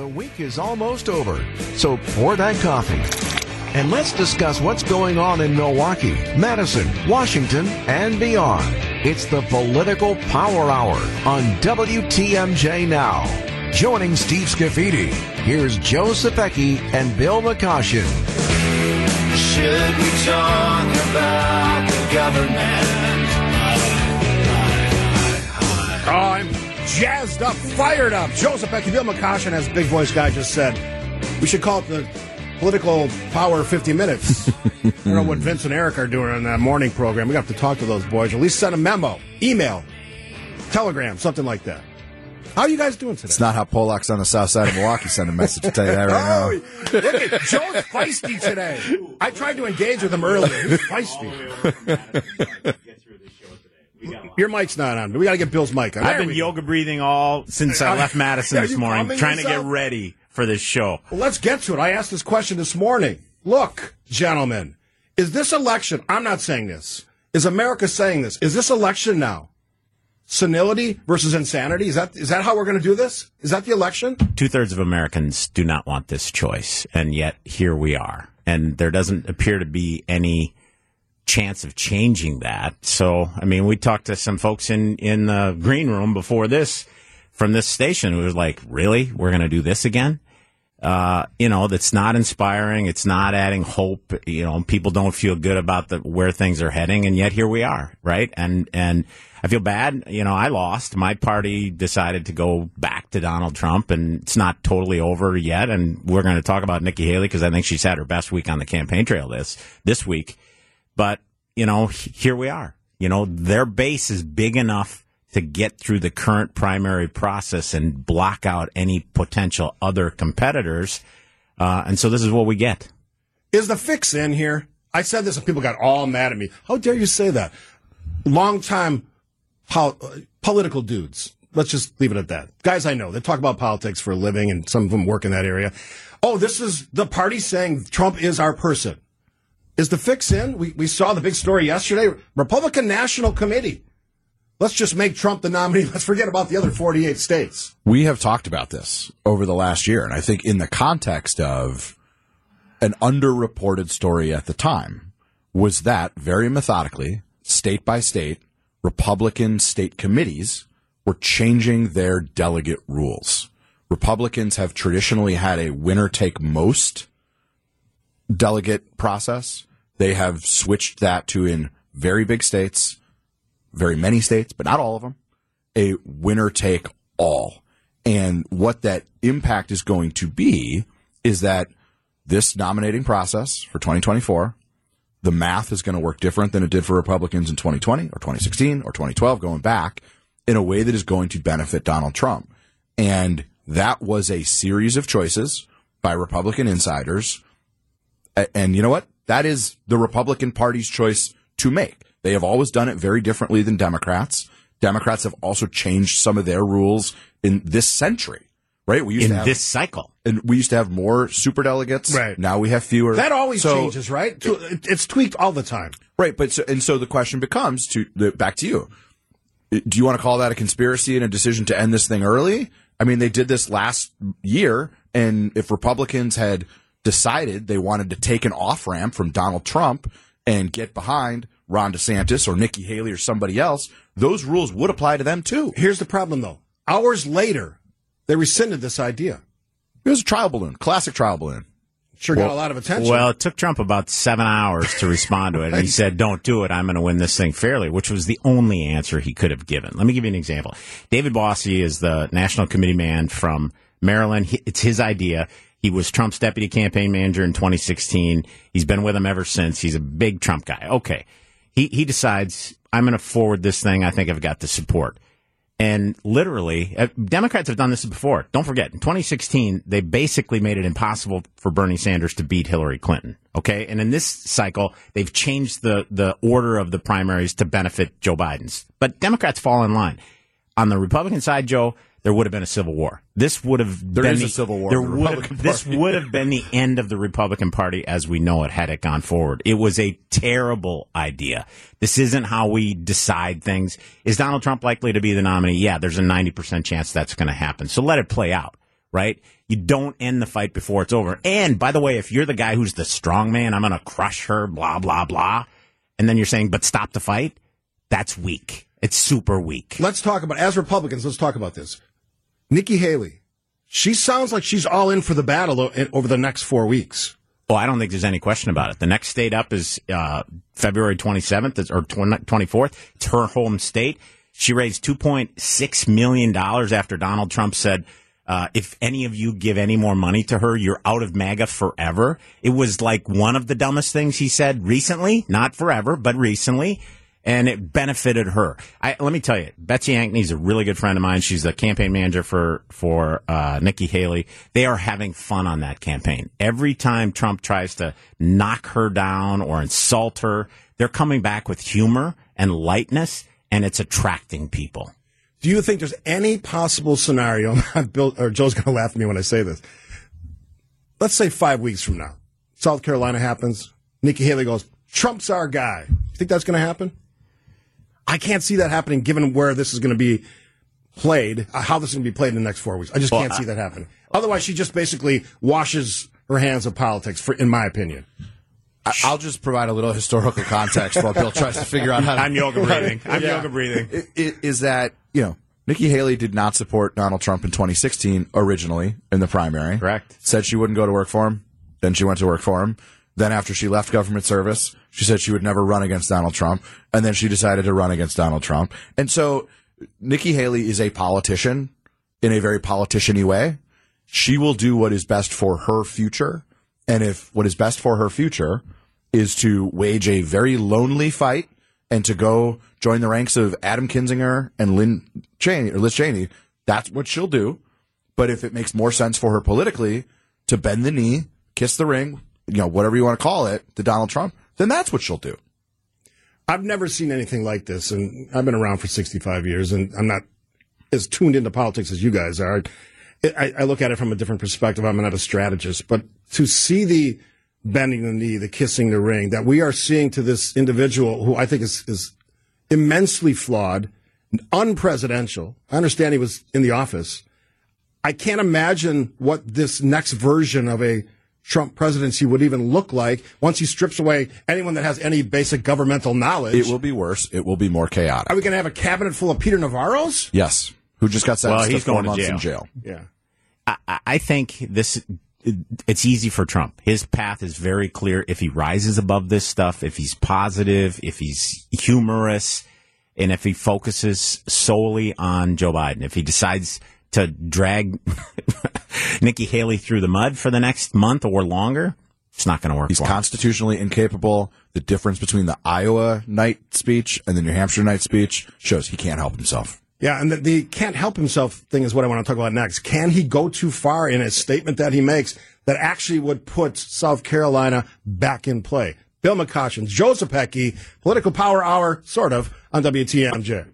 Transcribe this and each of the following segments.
The week is almost over, so pour that coffee. And let's discuss what's going on in Milwaukee, Madison, Washington, and beyond. It's the Political Power Hour on WTMJ Now. Joining Steve Scaffidi, here's Joe Zepecki and Bill McCoshen. Should we talk about the government? Oh, I'm jazzed up, fired up. Joseph Zepecki, Bill McCoshen, as Big Voice Guy just said, we should call it the Political Power 50 Minutes. I don't know what Vince and Eric are doing on that morning program. We got to talk to those boys, or at least send a memo, email, telegram, something like that. How are you guys doing today? It's not how Polacks on the south side of Milwaukee send a message. to tell you that right now. Oh, look at Joe's feisty today. I tried to engage with him earlier. He's feisty. Your mic's not on, but we got to get Bill's mic on. I've There been go. yoga breathing all since I left Madison this morning, trying to get ready for this show. Well, let's get to it. I asked this question this morning. Look, gentlemen, is this election, I'm not saying this, is America saying this? Is this election now senility versus insanity? Is that is that how we're going to do this? Is that the election? Two thirds of Americans do not want this choice, and yet here we are. And there doesn't appear to be any chance of changing that. So, I mean, we talked to some folks in, in the green room before this from this station who was like, really? We're going to do this again? Uh, you know, that's not inspiring. It's not adding hope. You know, people don't feel good about the, where things are heading. And yet here we are, right? And, and I feel bad. You know, I lost. My party decided to go back to Donald Trump and it's not totally over yet. And we're going to talk about Nikki Haley because I think she's had her best week on the campaign trail this, this week. But, you know, here we are. You know, their base is big enough to get through the current primary process and block out any potential other competitors. Uh, and so this is what we get. Is the fix in here? I said this and people got all mad at me. How dare you say that? Long time pol- uh, political dudes. Let's just leave it at that. Guys I know, they talk about politics for a living and some of them work in that area. Oh, this is the party saying Trump is our person. Is the fix in? We, we saw the big story yesterday. Republican National Committee. Let's just make Trump the nominee. Let's forget about the other 48 states. We have talked about this over the last year, and I think in the context of an underreported story at the time was that very methodically, state by state, Republican state committees were changing their delegate rules. Republicans have traditionally had a winner take most delegate process. They have switched that to in very big states, very many states, but not all of them, a winner take all. And what that impact is going to be is that this nominating process for 2024, the math is going to work different than it did for Republicans in 2020 or 2016 or 2012 going back in a way that is going to benefit Donald Trump. And that was a series of choices by Republican insiders And you know what? That is the Republican Party's choice to make. They have always done it very differently than Democrats. Democrats have also changed some of their rules in this century, right? We used In to have, this cycle. and we used to have more super delegates. Right. Now we have fewer. That always So- changes, right? It- It's tweaked all the time. Right, but so, and so the question becomes to the, back to you. Do you want to call that a conspiracy and a decision to end this thing early? I mean, they did this last year, and if Republicans had decided they wanted to take an off ramp from Donald Trump and get behind Ron DeSantis or Nikki Haley or somebody else, those rules would apply to them too. Here's the problem, though. Hours later, they rescinded this idea. It was a trial balloon, classic trial balloon. Sure got a lot of attention. Well, it took Trump about seven hours to respond to it. And he said, don't do it. I'm going to win this thing fairly, which was the only answer he could have given. Let me give you an example. David Bossie is the national committee man from Maryland. It's his idea. He was Trump's deputy campaign manager in 2016. He's been with him ever since. He's a big Trump guy. Okay. He, he decides, I'm going to forward this thing. I think I've got the support. And literally, uh, Democrats have done this before. Don't forget, in 2016, they basically made it impossible for Bernie Sanders to beat Hillary Clinton. Okay. And in this cycle, they've changed the, the order of the primaries to benefit Joe Biden's. But Democrats fall in line. On the Republican side, Joe, there would have been a civil war. This would have There been is a the- civil war There the would Republican have, this would have been the end of the Republican Party as we know it had it gone forward. It was a terrible idea. This isn't how we decide things. Is Donald Trump likely to be the nominee? Yeah, there's a 90% chance that's going to happen. So let it play out. right? You don't end the fight before it's over. And by the way, if you're the guy who's the strong man, I'm going to crush her, blah, blah, blah. And then you're saying, but stop the fight. That's weak. It's super weak. Let's talk about, as Republicans, let's talk about this. Nikki Haley, she sounds like she's all in for the battle over the next four weeks. Oh, I don't think there's any question about it. The next state up is uh, February 27th or 24th. It's her home state. She raised 2.6 million dollars after Donald Trump said, uh, "If any of you give any more money to her, you're out of MAGA forever." It was like one of the dumbest things he said recently, not forever, but recently. And it benefited her. I, let me tell you, Betsy Ankney's a really good friend of mine. She's the campaign manager for for uh, Nikki Haley. They are having fun on that campaign. Every time Trump tries to knock her down or insult her, they're coming back with humor and lightness, and it's attracting people. Do you think there's any possible scenario? Bill or Joe's going to laugh at me when I say this. Let's say five weeks from now, South Carolina happens. Nikki Haley goes, "Trump's our guy." You think that's going to happen? I can't see that happening, given where this is going to be played, uh, how this is going to be played in the next four weeks. I just can't see that happening. Otherwise, she just basically washes her hands of politics, for, in my opinion. I- I'll just provide a little historical context while Bill tries to figure out how to. I'm yoga breathing. I'm yoga breathing. I- i- Is that you know Nikki Haley did not support Donald Trump in 2016 originally in the primary. Correct. Said she wouldn't go to work for him. Then she went to work for him. Then after she left government service, she said she would never run against Donald Trump. And then she decided to run against Donald Trump. And so Nikki Haley is a politician in a very politician-y way. She will do what is best for her future. And if what is best for her future is to wage a very lonely fight and to go join the ranks of Adam Kinzinger and Lynn Cheney or Liz Cheney, that's what she'll do. But if it makes more sense for her politically to bend the knee, kiss the ring, you know, whatever you want to call it, to Donald Trump, then that's what she'll do. I've never seen anything like this, and I've been around for 65 years, and I'm not as tuned into politics as you guys are. I, I look at it from a different perspective. I'm not a strategist, but to see the bending the knee, the kissing the ring that we are seeing to this individual who I think is, is immensely flawed, unpresidential. I understand he was in the office. I can't imagine what this next version of a Trump presidency would even look like once he strips away anyone that has any basic governmental knowledge. It will be worse. It will be more chaotic. Are we going to have a cabinet full of Peter Navarros? yes. Who just got sentenced Well, he's to four going to jail. in jail. Yeah. I, I think this it's easy for Trump. His path is very clear. If he rises above this stuff, if he's positive, if he's humorous, and if he focuses solely on Joe Biden, if he decides to drag Nikki Haley through the mud for the next month or longer, it's not going to work. He's for him. constitutionally incapable. The difference between the Iowa night speech and the New Hampshire night speech shows he can't help himself. Yeah, and the, the can't help himself thing is what I want to talk about next. Can he go too far in a statement that he makes that actually would put South Carolina back in play? Bill McCoshen, Joseph Zepecki, Political Power Hour, sort of, on WTMJ.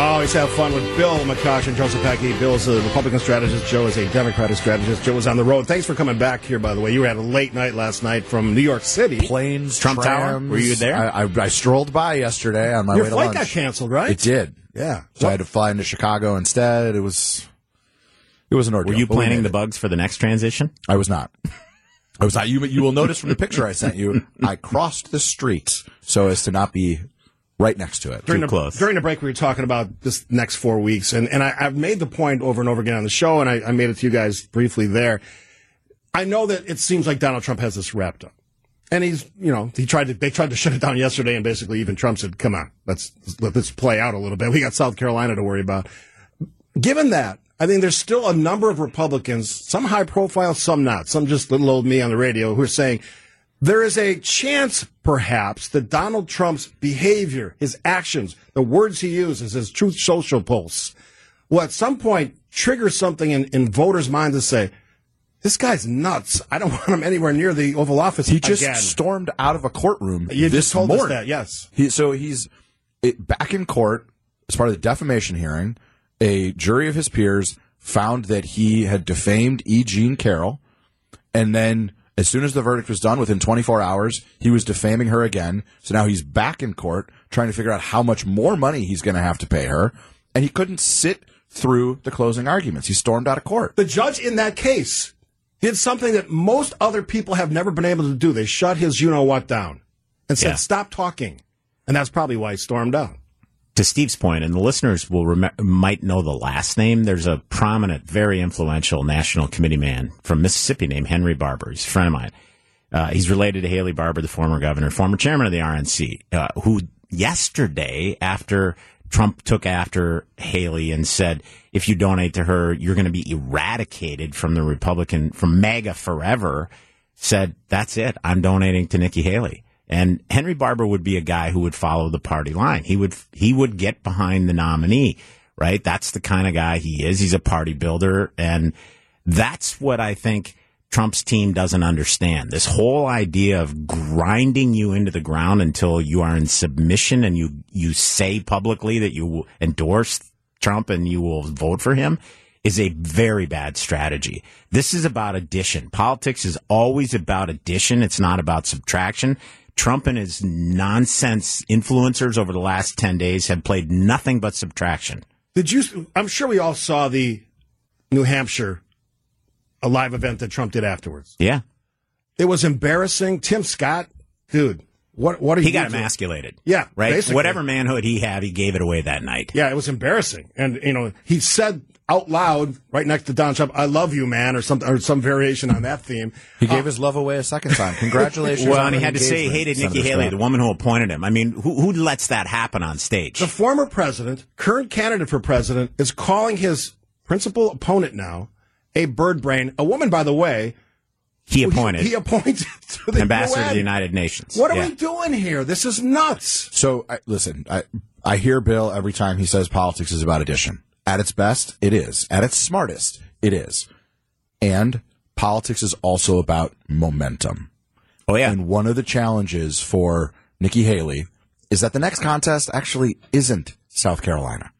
Oh, Always have fun with Bill McCoshen, Joe Zepecki. Bill is a Republican strategist. Joe is a Democratic strategist. Joe was on the road. Thanks for coming back here, by the way. You had a late night last night from New York City. Planes, Trump Tower? trams. Were you there? I, I, I strolled by yesterday on my Your way to lunch. Your flight lunch. got canceled, right? It did. Yeah. So I had to fly into Chicago instead. It was, it was an ordeal. Were you but we planning the bugs for the next transition? I was not. I was not. You, you will notice from the picture I sent you, I crossed the street so as to not be right next to it. during Too the, close. During the break, we were talking about this next four weeks, and, and I, I've made the point over and over again on the show, and I, I made it to you guys briefly there. I know that it seems like Donald Trump has this wrapped up. And he's, you know, he tried to, they tried to shut it down yesterday, and basically even Trump said, come on, let's, let this play out a little bit. We got South Carolina to worry about. Given that, I think there's still a number of Republicans, some high profile, some not, some just little old me on the radio, who are saying there is a chance, perhaps, that Donald Trump's behavior, his actions, the words he uses, his truth social pulse, will at some point trigger something in, in voters' minds to say, this guy's nuts. I don't want him anywhere near the Oval Office He just again. stormed out of a courtroom You this just told morning. us that, yes. He, so he's it, back in court as part of the defamation hearing. A jury of his peers found that he had defamed E. Jean Carroll, and then as soon as the verdict was done, within 24 hours, he was defaming her again. So now he's back in court trying to figure out how much more money he's going to have to pay her, and he couldn't sit through the closing arguments. He stormed out of court. The judge in that case did something that most other people have never been able to do. They shut his you know what down and said, Yeah. stop talking. And that's probably why he stormed out. To Steve's point, and the listeners will rem- might know the last name. There's a prominent, very influential national committee man from Mississippi named Henry Barbour. He's a friend of mine. Uh, he's related to Haley Barbour, the former governor, former chairman of the RNC, uh, who yesterday, after Trump took after Haley and said, if you donate to her, you're going to be eradicated from the Republican, from MAGA forever, said, that's it. I'm donating to Nikki Haley. And Henry Barbour would be a guy who would follow the party line. He would, he would get behind the nominee, right? That's the kind of guy he is. He's a party builder. And that's what I think Trump's team doesn't understand. This whole idea of grinding you into the ground until you are in submission and you, you say publicly that you endorse Trump and you will vote for him is a very bad strategy. This is about addition. Politics is always about addition. It's not about subtraction. Trump and his nonsense influencers over the last 10 days have played nothing but subtraction. Did you? I'm sure we all saw the New Hampshire, a live event that Trump did afterwards. Yeah. It was embarrassing. Tim Scott, dude, what what are He you got doing? emasculated. Yeah, Right? basically. Whatever manhood he had, he gave it away that night. Yeah, it was embarrassing. And you know, he said out loud right next to Donald Trump, "I love you, man," or something, or some variation on that theme. He gave uh, his love away a second time. Congratulations. Well, on and he had to say he hated Nikki Haley, Scott. the woman who appointed him. I mean, who, who lets that happen on stage? The former president, current candidate for president, is calling his principal opponent now a bird brain. A woman, by the way, He appointed He, appointed to the ambassador to the United Nations. What are Yeah. we doing here? This is nuts. So I, listen, I I hear Bill every time he says politics is about addition. At its best, it is. At its smartest, it is. And politics is also about momentum. Oh yeah. And one of the challenges for Nikki Haley is that the next contest actually isn't South Carolina.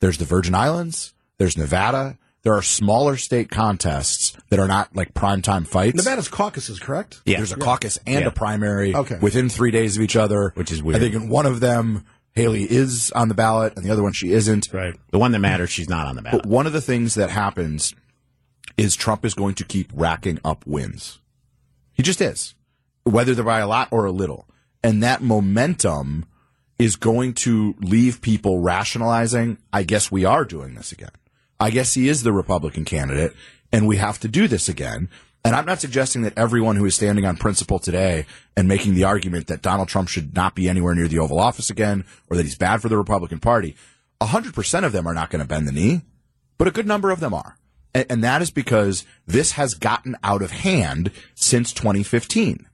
There's the Virgin Islands, there's Nevada, there are smaller state contests that are not like primetime fights. Nevada's caucuses, correct? Yeah. There's a caucus and Yeah. a primary Okay. within three days of each other, Which is weird. I think in one of them, Haley is on the ballot, and the other one she isn't. Right. the one that matters, she's not on the ballot. But one of the things that happens is Trump is going to keep racking up wins. He just is, whether they're by a lot or a little, and that momentum is going to leave people rationalizing. I guess we are doing this again. I guess he is the Republican candidate and we have to do this again. And I'm not suggesting that everyone who is standing on principle today and making the argument that Donald Trump should not be anywhere near the Oval Office again or that he's bad for the Republican Party, 100% of them are not going to bend the knee, but a good number of them are. And, and that is because this has gotten out of hand since 2015.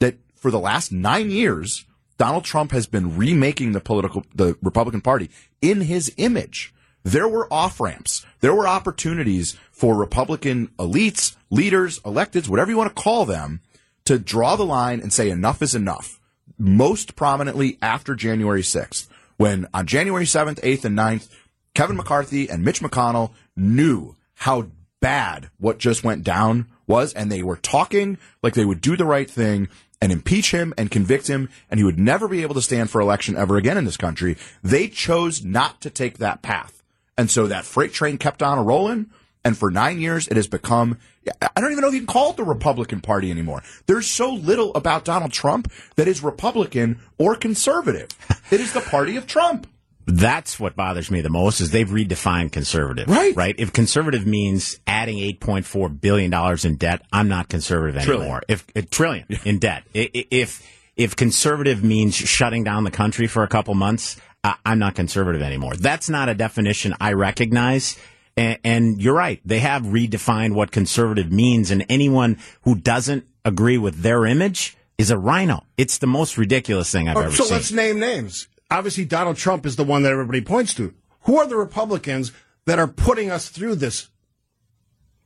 That for the last nine years, Donald Trump has been remaking the political, the Republican Party in his image. There were off ramps. There were opportunities for Republican elites, leaders, electeds, whatever you want to call them, to draw the line and say enough is enough. Most prominently after January 6th, when on January 7th, 8th, and 9th, Kevin McCarthy and Mitch McConnell knew how bad what just went down was, and they were talking like they would do the right thing and impeach him and convict him, and he would never be able to stand for election ever again in this country. They chose not to take that path. And so that freight train kept on a rolling. And for nine years, it has become, I don't even know if you can call it the Republican Party anymore. There's so little about Donald Trump that is Republican or conservative. It is the party of Trump. That's what bothers me the most is they've redefined conservative. Right. Right. If conservative means adding eight point four billion dollars in debt, I'm not conservative Trillion. anymore. If a trillion in debt, if if conservative means shutting down the country for a couple months, I, I'm not conservative anymore. That's not a definition I recognize. And, and you're right; they have redefined what conservative means, and anyone who doesn't agree with their image is a RINO. It's the most ridiculous thing I've Oh, ever so seen. So let's name names. Obviously, Donald Trump is the one that everybody points to. Who are the Republicans that are putting us through this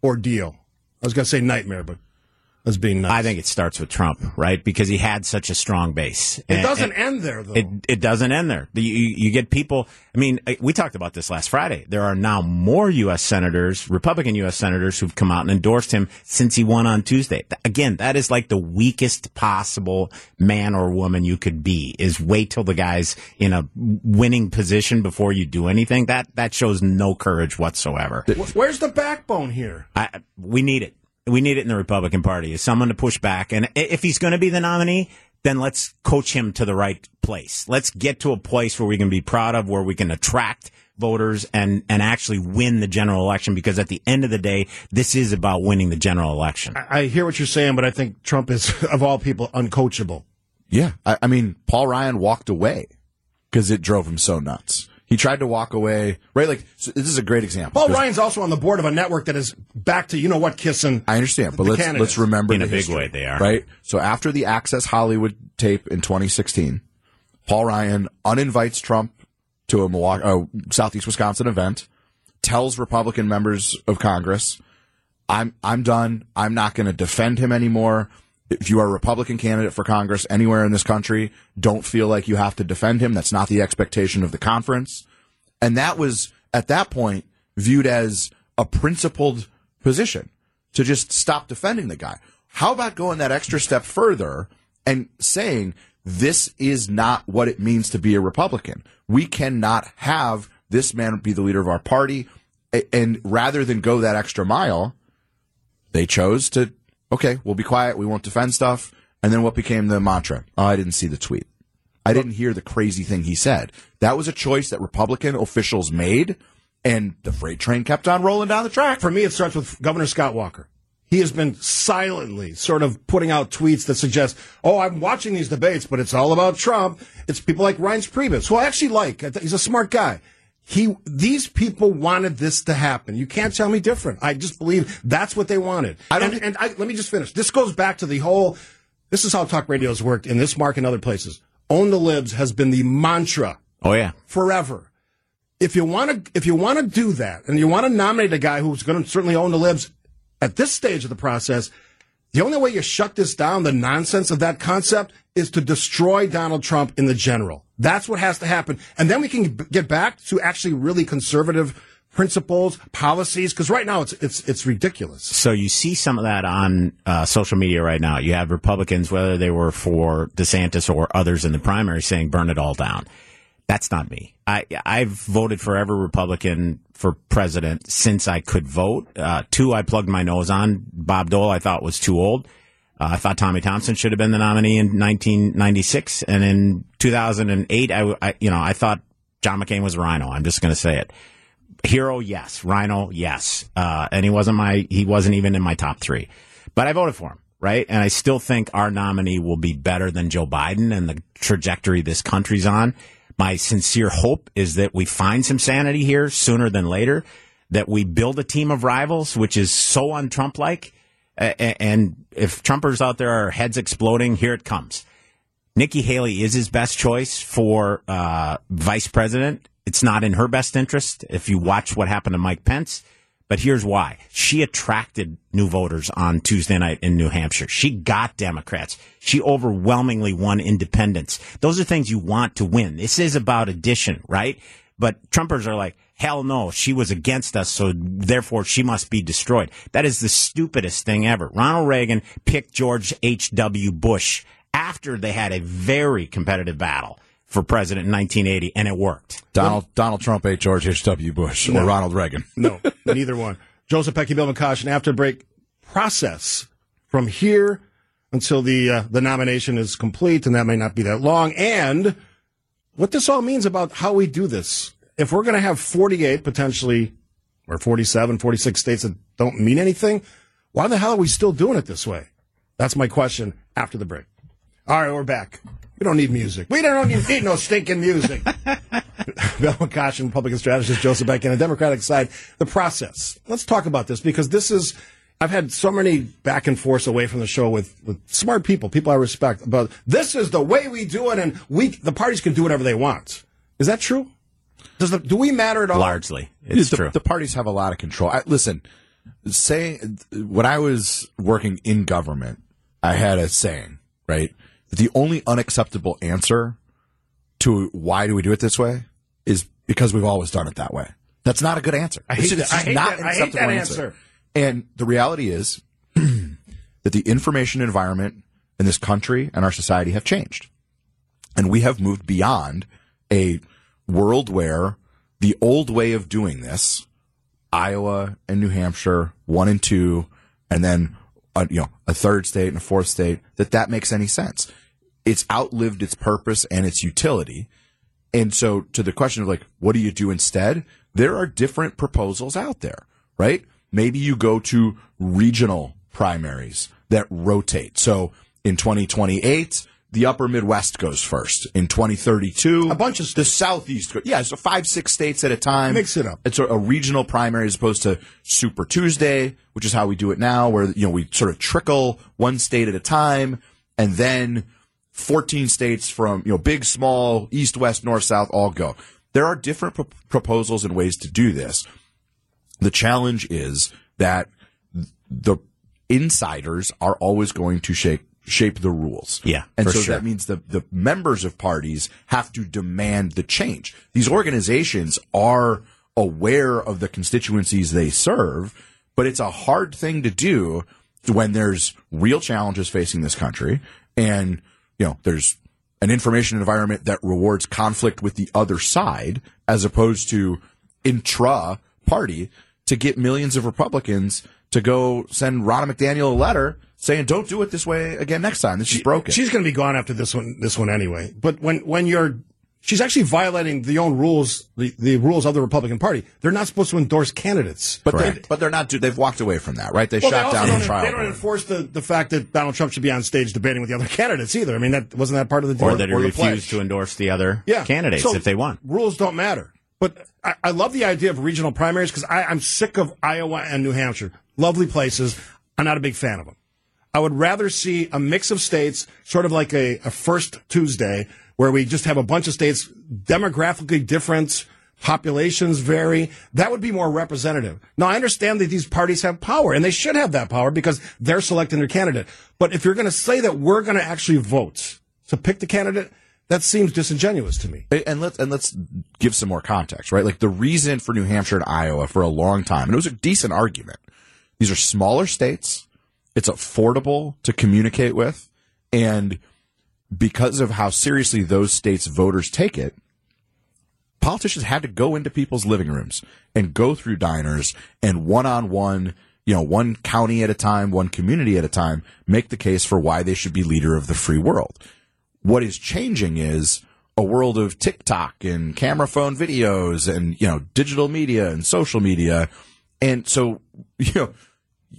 ordeal? I was going to say nightmare, but as being nice. I think it starts with Trump, right? Because he had such a strong base. it doesn't end there though. It, it doesn't end there. You, you get people. I mean, we talked about this last Friday. There are now more U.S. senators, Republican U.S. senators, who've come out and endorsed him since he won on Tuesday. Again, that is like the weakest possible man or woman you could be. Is wait till the guy's in a winning position before you do anything. That that shows no courage whatsoever. Where's the backbone here? I, we need it. We need it in the Republican Party. Is someone to push back, and if he's going to be the nominee, then let's coach him to the right place. Let's get to a place where we can be proud of, where we can attract voters and and actually win the general election. Because at the end of the day, this is about winning the general election. I hear what you're saying, but I think Trump is, of all people, uncoachable. Yeah. I, I mean, Paul Ryan walked away because it drove him so nuts. He tried to walk away, right? Like, so this is a great example. Paul Ryan's also on the board of a network that is back to you know what kissing. I understand, but let's candidates. let's remember In the a big history, way, they are. right. So after the Access Hollywood tape in 2016, Paul Ryan uninvites Trump to a Milwaukee, uh, Southeast Wisconsin event, tells Republican members of Congress, "I'm I'm done. I'm not going to defend him anymore." If you are a Republican candidate for Congress anywhere in this country, don't feel like you have to defend him. That's not the expectation of the conference. And that was, at that point, viewed as a principled position to just stop defending the guy. How about going that extra step further and saying, this is not what it means to be a Republican. We cannot have this man be the leader of our party. And rather than go that extra mile, they chose to, okay, we'll be quiet. We won't defend stuff. And then what became the mantra? Oh, I didn't see the tweet. I didn't hear the crazy thing he said. That was a choice that Republican officials made, and the freight train kept on rolling down the track. For me, it starts with Governor Scott Walker. He has been silently sort of putting out tweets that suggest, oh, I'm watching these debates, but it's all about Trump. It's people like Reince Priebus, who I actually like. He's a smart guy. He, these people wanted this to happen. You can't tell me different. I just believe that's what they wanted. I don't and, and I, let me just finish. This goes back to the whole, this is how talk radio has worked in this market and other places. Own the libs has been the mantra Oh yeah, forever. If you want to, if you want to do that, and you want to nominate a guy who's going to certainly own the libs at this stage of the process, the only way you shut this down, the nonsense of that concept, is to destroy Donald Trump in the general. That's what has to happen, and then we can get back to actually really conservative principles, policies. Because right now it's it's it's ridiculous. So you see some of that on uh, social media right now. You have Republicans, whether they were for DeSantis or others in the primary, saying burn it all down. That's not me. I I've voted for every Republican for president since I could vote. Uh, two, I plugged my nose on. Bob Dole, I thought was too old. Uh, I thought Tommy Thompson should have been the nominee in 1996, and in 2008, I, I you know I thought John McCain was a RINO. I'm just going to say it. Hero, yes. RINO, yes. Uh, and he wasn't my, he wasn't even in my top three. But I voted for him, right? And I still think our nominee will be better than Joe Biden and the trajectory this country's on. My sincere hope is that we find some sanity here sooner than later, that we build a team of rivals, which is so un Trump like. And if Trumpers out there are heads exploding, here it comes. Nikki Haley is his best choice for uh, vice president. It's not in her best interest if you watch what happened to Mike Pence. But here's why. She attracted new voters on Tuesday night in New Hampshire. She got Democrats. She overwhelmingly won independents. Those are things you want to win. This is about addition, right? But Trumpers are like, hell no, she was against us, so therefore she must be destroyed. That is the stupidest thing ever. Ronald Reagan picked George H.W. Bush after they had a very competitive battle for president in 1980, and it worked. Donald Donald Trump ate George H.W. Bush or Ronald Reagan. No, neither one. Joseph Zepecki, Bill McCosh, and after break process from here until the uh, the nomination is complete, and that may not be that long, and what this all means about how we do this. If we're going to have 48 potentially, or 47, 46 states that don't mean anything, why the hell are we still doing it this way? That's my question after the break. All right, we're back. We don't need music. We don't need, need no stinking music. Bill and Republican strategist Joseph Beck, and the Democratic side, the process. Let's talk about this because this is, I've had so many back and forths away from the show with, with smart people, people I respect, about this is the way we do it and we, the parties can do whatever they want. Is that true? Does the, do we matter at all? Largely, it's the, true. The parties have a lot of control. I, listen, saying when I was working in government, I had a saying, right? The only unacceptable answer to why do we do it this way is because we've always done it that way. That's not a good answer. I hate It's that- I hate not that- an acceptable that answer. answer. And the reality is that the information environment in this country and our society have changed. And we have moved beyond a world where the old way of doing this, Iowa and New Hampshire, one and two, and then a, you know a third state and a fourth state, that that makes any sense. It's outlived its purpose and its utility. And so to the question of like, what do you do instead? There are different proposals out there, right? Maybe you go to regional primaries that rotate. So in 2028, the upper Midwest goes first. In 2032, A bunch of the Southeast. Go, yeah, so five, six states at a time. Mix it up. It's a, a regional primary as opposed to Super Tuesday, which is how we do it now, where you know we sort of trickle one state at a time, and then 14 states from you know big, small, east, west, north, south all go. There are different pro- proposals and ways to do this. The challenge is that the insiders are always going to shape shape the rules. Yeah, and so sure. that means the the members of parties have to demand the change. These organizations are aware of the constituencies they serve, but it's a hard thing to do when there's real challenges facing this country and you know there's an information environment that rewards conflict with the other side as opposed to intra party to get millions of Republicans to go send Ronna McDaniel a letter saying, "Don't do it this way again next time. This is broken." She's going to be gone after this one. This one anyway. But when when you're, she's actually violating the own rules, the, the rules of the Republican Party. They're not supposed to endorse candidates. but they, but they're not. They've walked away from that, right? They Well, they shot also down the trial. they don't board. enforce the, the fact that Donald Trump should be on stage debating with the other candidates either. I mean, that wasn't that part of the deal. or that he or refused to endorse the other yeah. candidates So if they won. Rules don't matter. But I, I love the idea of regional primaries because I'm sick of Iowa and New Hampshire. Lovely places. I'm not a big fan of them. I would rather see a mix of states, sort of like a, a first Tuesday, where we just have a bunch of states demographically different, populations vary. That would be more representative. Now, I understand that these parties have power, and they should have that power because they're selecting their candidate. But if you're going to say that we're going to actually vote to pick the candidate, that seems disingenuous to me. and let's and let's give some more context, right? Like the reason for New Hampshire and Iowa for a long time, and it was a decent argument. These are smaller states. It's affordable to communicate with, and because of how seriously those states' voters take it, politicians had to go into people's living rooms and go through diners and one on one, you know, one county at a time, one community at a time, make the case for why they should be leader of the free world. What is changing is a world of TikTok and camera phone videos and, you know, digital media and social media. And so, you know,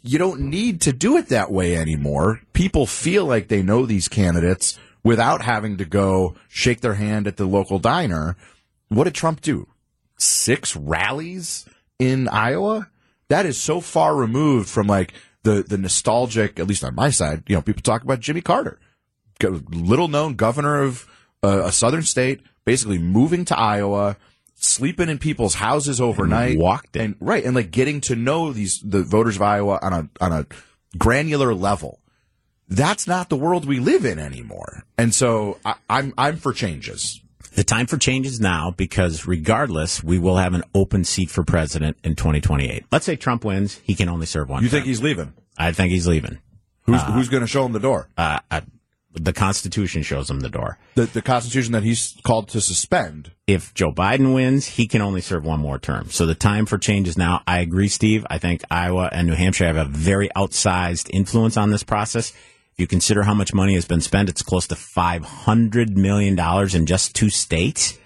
you don't need to do it that way anymore. People feel like they know these candidates without having to go shake their hand at the local diner. What did Trump do? Six rallies in Iowa? That is so far removed from like the, the nostalgic, at least on my side, you know, people talk about Jimmy Carter, little known governor of uh, a southern state, basically moving to Iowa, sleeping in people's houses overnight, walked it. and right, and like getting to know these the voters of Iowa on a on a granular level. That's not the world we live in anymore, and so I, I'm I'm for changes. The time for change is now because regardless, we will have an open seat for president in 2028. Let's say Trump wins, he can only serve one. You think term. he's leaving? I think he's leaving. Who's who's going to show him the door? Uh, uh, the Constitution shows him the door. The the Constitution that he's called to suspend. If Joe Biden wins, he can only serve one more term. So the time for change is now. I agree, Steve. I think Iowa and New Hampshire have a very outsized influence on this process. If you consider how much money has been spent, it's close to $500 million in just two states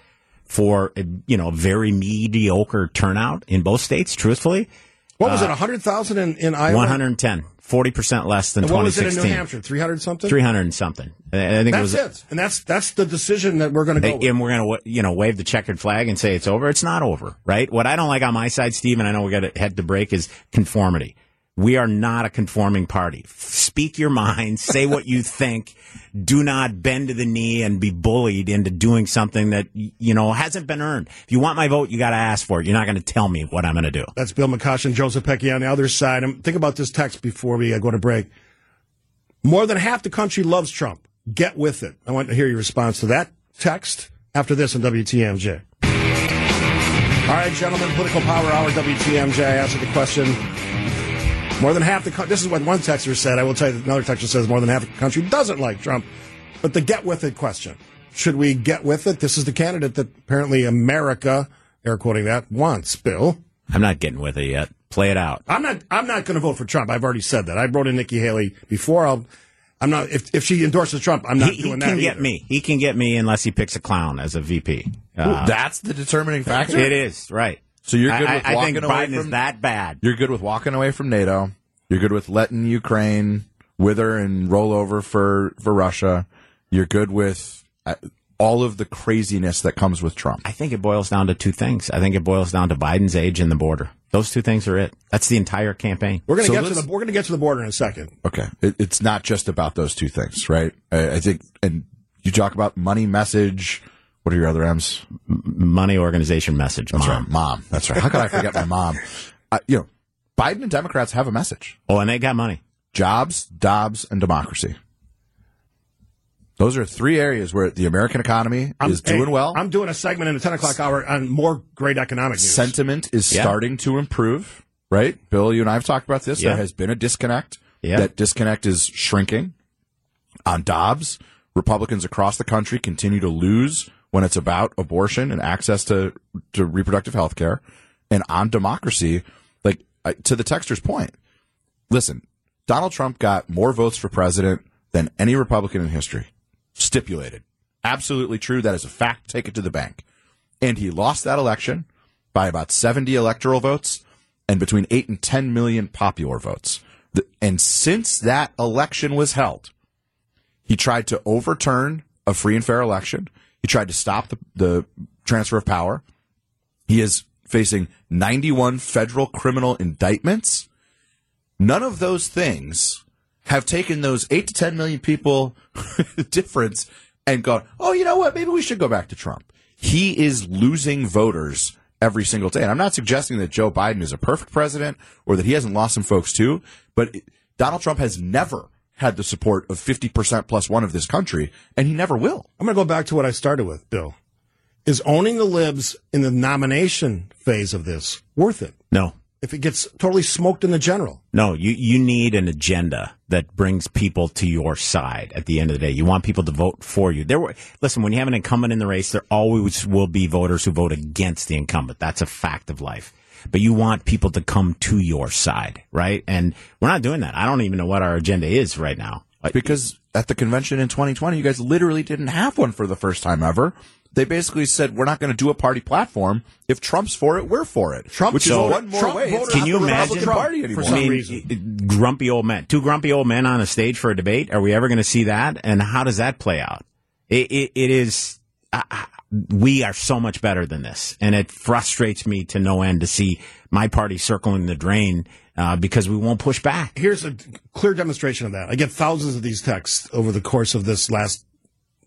for, uh, you know, a very mediocre turnout in both states, truthfully. What was it, 100,000 in, in Iowa? 110, 40% less than And what was it in 2016. New Hampshire? 300 something? 300 something. I think it That's was it. And that's that's the decision that we're going to go with. and we're going to, you know, wave the checkered flag and say it's over. It's not over, right? What I don't like on my side, Steve, and I know we got to head to break, is conformity. We are not a conforming party. Speak your mind, say what you think. Do not bend to the knee and be bullied into doing something that, you know, hasn't been earned. If you want my vote, you got to ask for it. You're not going to tell me what I'm going to do. That's Bill McCoshen and Joseph Zepecki on the other side. And think about this text before we uh, go to break. More than half the country loves Trump. Get with it. I want to hear your response to that text after this on WTMJ. All right, gentlemen, political power hour, WTMJ. I answered the question. More than half the country, this is what one texter said. I will tell you that another texter says more than half the country doesn't like Trump. But the get with it question. Should we get with it? This is the candidate that apparently America, air quoting that, wants. Bill? I'm not getting with it yet. Play it out. I'm not. I'm not going to vote for Trump. I've already said that. I wrote in Nikki Haley before. I'll. I'm not. If if she endorses Trump, I'm not He, he doing can that. get me. He can get me unless he picks a clown as a VP. Uh, That's the determining factor. it is right. So you're good I, with I, I walking think away Biden from is that bad. You're good with walking away from NATO. You're good with letting Ukraine wither and roll over for for Russia. You're good with uh, all of the craziness that comes with Trump. I think it boils down to two things. I think it boils down to Biden's age and the border. Those two things are it. That's the entire campaign. We're going to get to the. We're going to get to the border in a second. Okay, it, it's not just about those two things, right? I, I think, and you talk about money, message. What are your other M's? Money organization message. That's Mom. right, mom. That's right. How could I forget my mom? Uh, you know, Biden and Democrats have a message: Oh, and they got money. jobs, Dobbs, and democracy. Those are three areas where the American economy is hey, doing well. I'm doing a segment in the 10 o'clock hour on more great economic news. Sentiment is Yeah. starting to improve, right? Bill, you and I have talked about this. Yeah. There has been a disconnect. Yeah. That disconnect is shrinking. On Dobbs, Republicans across the country continue to lose when it's about abortion and access to, to reproductive health care. And on democracy, like to the texter's point, listen, Donald Trump got more votes for president than any Republican in history. Stipulated. Absolutely true. That is a fact. Take it to the bank. And he lost that election by about 70 electoral votes and between 8 and 10 million popular votes. And since that election was held, he tried to overturn a free and fair election. He tried to stop the, the transfer of power. He is facing 91 federal criminal indictments. None of those things have taken those 8 to 10 million people difference and gone, oh, you know what? Maybe we should go back to Trump. He is losing voters every single day. And I'm not suggesting that Joe Biden is a perfect president or that he hasn't lost some folks too, but Donald Trump has never had the support of 50% plus one of this country, and he never will. I'm going to go back to what I started with, Bill. Is owning the libs in the nomination phase of this worth it? No, If it gets totally smoked in the general, no. You you need an agenda that brings people to your side. At the end of the day, you want people to vote for you. There were listen when you have an incumbent in the race, there always will be voters who vote against the incumbent. That's a fact of life. But you want people to come to your side, right? And we're not doing that. I don't even know what our agenda is right now. Like, Because at the convention in 2020, you guys literally didn't have one for the first time ever. They basically said, we're not going to do a party platform. If Trump's for it, we're for it. Trump- which so is one more Trump way. voted Can you imagine Republican Party for some I mean, reason. grumpy old men, two grumpy old men on a stage for a debate. Are we ever going to see that? And how does that play out? It, it, it is. We are so much better than this, and it frustrates me to no end to see my party circling the drain uh, because we won't push back. here's a clear demonstration of that. I get thousands of these texts over the course of this last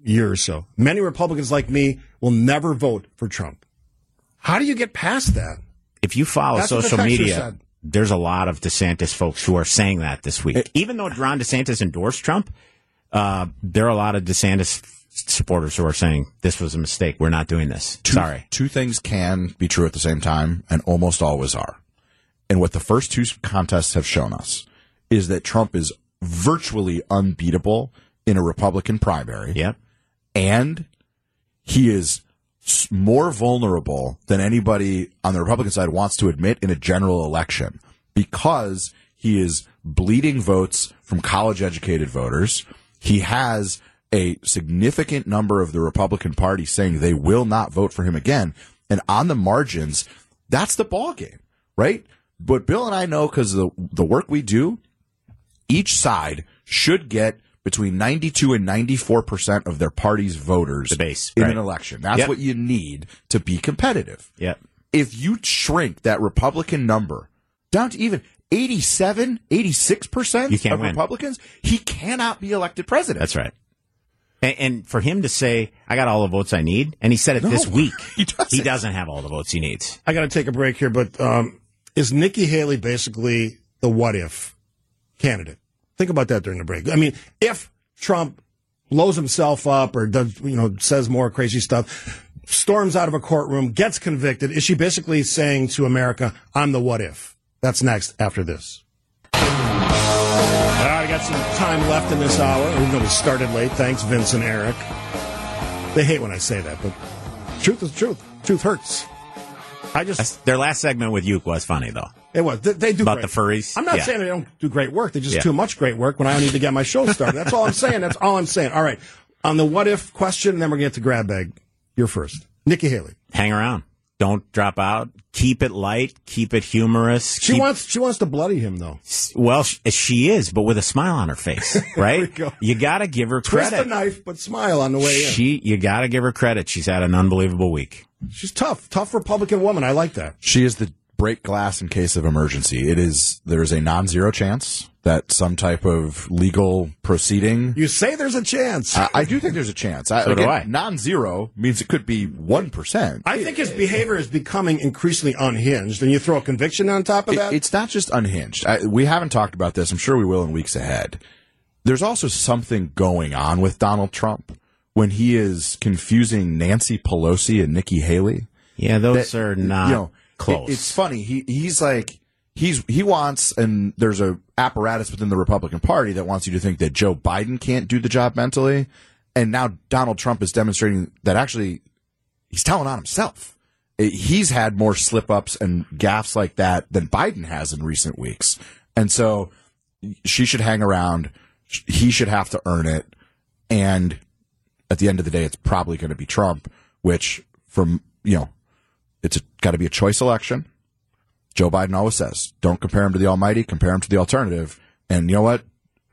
year or so. Many Republicans like me will never vote for Trump. How do you get past that? If you follow That's social media, said. there's a lot of DeSantis folks who are saying that this week. Even though Ron DeSantis endorsed Trump, uh, there are a lot of DeSantis supporters who are saying this was a mistake. We're not doing this. two, Sorry. Two things can be true at the same time and almost always are. And what the first two contests have shown us is that Trump is virtually unbeatable in a Republican primary. Yep. And he is more vulnerable than anybody on the Republican side wants to admit in a general election because he is bleeding votes from college educated voters. He has a significant number of the Republican Party saying they will not vote for him again. And on the margins, that's the ball game, right? But Bill and I know because the the work we do, each side should get between 92 and 94% of their party's voters The base, in right. an election. That's Yep. what you need to be competitive. Yep. If you shrink that Republican number down to even 87, 86% You can't of win. Republicans, he cannot be elected president. That's right. And, and for him to say, I got all the votes I need, and he said it this week, he doesn't. he doesn't have all the votes he needs. I got to take a break here, but um, is Nikki Haley basically the what if candidate? Think about that during the break. I mean, if Trump blows himself up or does, you know, says more crazy stuff, storms out of a courtroom, gets convicted, is she basically saying to America, I'm the what if? That's next after this. Some time left in this hour, even though we started late. Thanks, Vince and Eric. They hate when I say that, but truth is truth. Truth hurts. I just That's- Their last segment with Uke was funny, though. it was. They, they do About great. the furries? I'm not Yeah. saying they don't do great work. They just Yeah. too much great work when I need to get my show started. That's all I'm saying. That's all I'm saying. All right. On the what if question, and then we're going to get to grab bag. You're first. Nikki Haley. Hang around. Don't drop out. Keep it light. Keep it humorous. She keep, wants she wants to bloody him though. well, she is, but with a smile on her face, right? we go. You got to give her credit. Twist credit. the knife, but smile on the way in. She, you got to give her credit. She's had an unbelievable week. She's tough, tough Republican woman. I like that. She is the break glass in case of emergency. It is there is a non-zero chance that some type of legal proceeding. You say there's a chance. I, I do think there's a chance. I, So do I. Non-zero means it could be one percent. I think his behavior is becoming increasingly unhinged, and you throw a conviction on top of that. It's not just unhinged. I, we haven't talked about this. I'm sure we will in weeks ahead. There's also something going on with Donald Trump when he is confusing Nancy Pelosi and Nikki Haley. Yeah, those that, are not you know, close. it- it's funny. He he's like he's he wants and there's a apparatus within the Republican Party that wants you to think that Joe Biden can't do the job mentally, and now Donald Trump is demonstrating that actually he's telling on himself. He's had more slip ups and gaffes like that than Biden has in recent weeks, and so she should hang around. He should have to earn it, and at the end of the day, it's probably going to be Trump, which from, you know, it's got to be a choice election. Joe Biden always says, don't compare him to the almighty, compare him to the alternative. And you know what?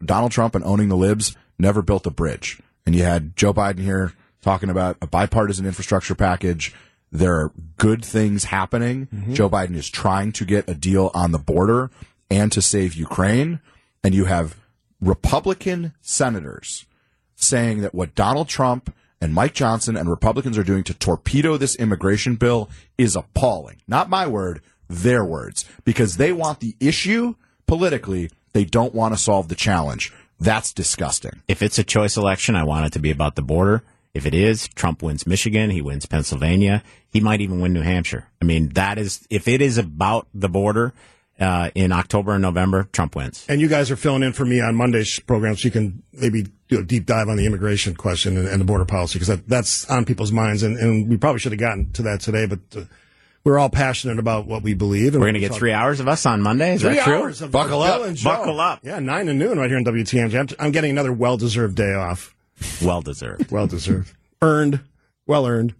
Donald Trump and owning the libs never built a bridge. And you had Joe Biden here talking about a bipartisan infrastructure package. There are good things happening. Mm-hmm. Joe Biden is trying to get a deal on the border and to save Ukraine. And you have Republican senators saying that what Donald Trump and Mike Johnson and Republicans are doing to torpedo this immigration bill is appalling. Not my word, their words. Because they want the issue politically, they don't want to solve the challenge. That's disgusting. if it's a choice election, I want it to be about the border. If it is, Trump wins Michigan, he wins Pennsylvania, he might even win New Hampshire. I mean, that is if it is about the border uh, in October and November, Trump wins. and you guys are filling in for me on Monday's program, so you can maybe do a deep dive on the immigration question and, and the border policy because that, that's on people's minds, and, and we probably should have gotten to that today, but uh, we're all passionate about what we believe. And We're going to get three hours of us on Monday. Is Three that true? hours of Buckle up. Joe. Buckle up. Yeah, nine to noon right here in WTMJ. I'm, I'm getting another well-deserved day off. Well deserved. Well deserved, earned, well earned.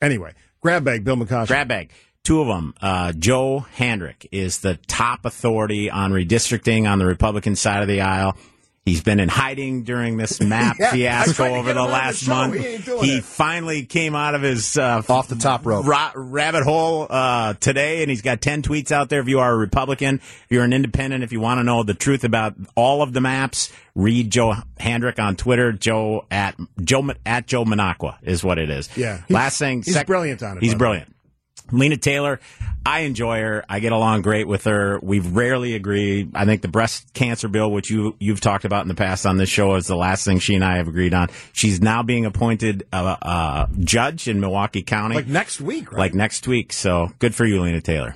Anyway, grab bag, Bill McCoshen. Grab bag. Two of them. Uh, Joe Handrick is the top authority on redistricting on the Republican side of the aisle. He's been in hiding during this map Yeah, fiasco over the him on the last month. He He finally came out of his uh, Off the top rope. ra- rabbit hole uh, today, and he's got 10 tweets out there. If you are a Republican, if you're an independent, if you want to know the truth about all of the maps, read Joe Handrick on Twitter. Joe at Joe at Joe Manacqua is what it is. Yeah. Last thing, he's brilliant on it, He's by the way. brilliant. Lena Taylor, I enjoy her. I get along great with her. We've rarely agree. I think the breast cancer bill, which you you've talked about in the past on this show, is the last thing she and I have agreed on. She's now being appointed a, a judge in Milwaukee County, Like next week, right? like next week. So good for you, Lena Taylor.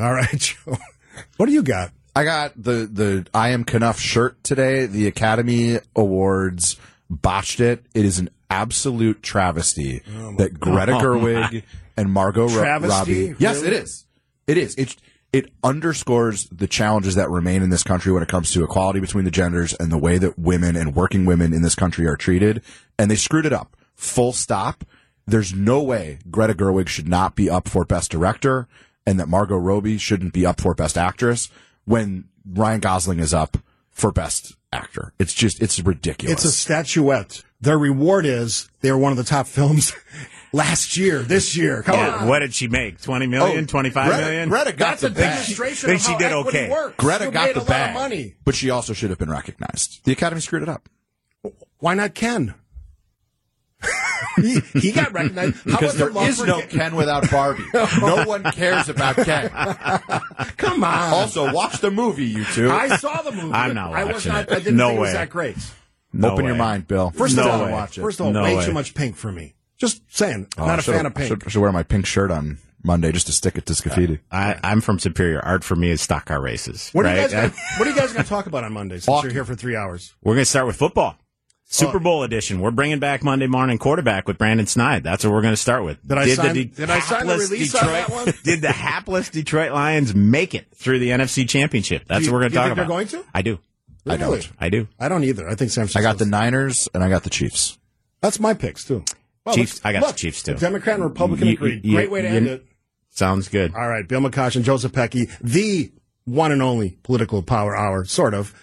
All right, Joe. What do you got? I got the the I am Kenough shirt today. The Academy Awards botched it. It is an absolute travesty oh that Greta Gerwig and Margot Travesty? Robbie. Yes, it is. It is. It it underscores the challenges that remain in this country when it comes to equality between the genders and the way that women and working women in this country are treated. And they screwed it up. Full stop. There's no way Greta Gerwig should not be up for Best Director and that Margot Robbie shouldn't be up for Best Actress when Ryan Gosling is up for best actor. It's just it's ridiculous. It's a statuette. Their reward is they were one of the top films last year, this year. Come Yeah, on. what did she make? Twenty million? Oh, Twenty-five Greta- million? Greta got That's the a bag. demonstration Think of she how did okay. works. Greta You got made the a bag, lot of money. but she also should have been recognized. The Academy screwed it up. Why not Ken? He, he got recognized. How Because about their there love is for no Ken? Ken without Barbie. no one cares about Ken. Come on. Also, watch the movie, you two. I saw the movie. I'm not I was watching not. it. I didn't No think it was way. that great. No Open your mind, Bill. First No of all, way. watch it. first of all, No way way. too much pink for me. Just saying, Oh, not a fan of pink. Should, should wear my pink shirt on Monday just to stick it to Scaffidi. Uh, I, I'm from Superior. Art for me is stock car races. What are right? you guys? Gonna, what are you guys going to talk about on Monday? Since Hockey. you're here for three hours. We're going to start with football. Super Oh. Bowl edition. We're bringing back Monday morning quarterback with Brandon Snide. That's what we're going to start with. Did I sign- the did I sign the hapless release on that one? Did the hapless Detroit Lions make it through the NFC Championship? That's you- what we're going do to you talk think about. they're going to? I do. I don't. I do. I don't either. I think San Francisco. I got the Niners and I got the Chiefs. That's my picks too. Well, Chiefs- I got the Chiefs, too. the Democrat and Republican You- agreed. you- Great way to you- end it. Sounds good. All right, Bill McCoshen and Joseph Zepecki, the one and only political power hour, sort of.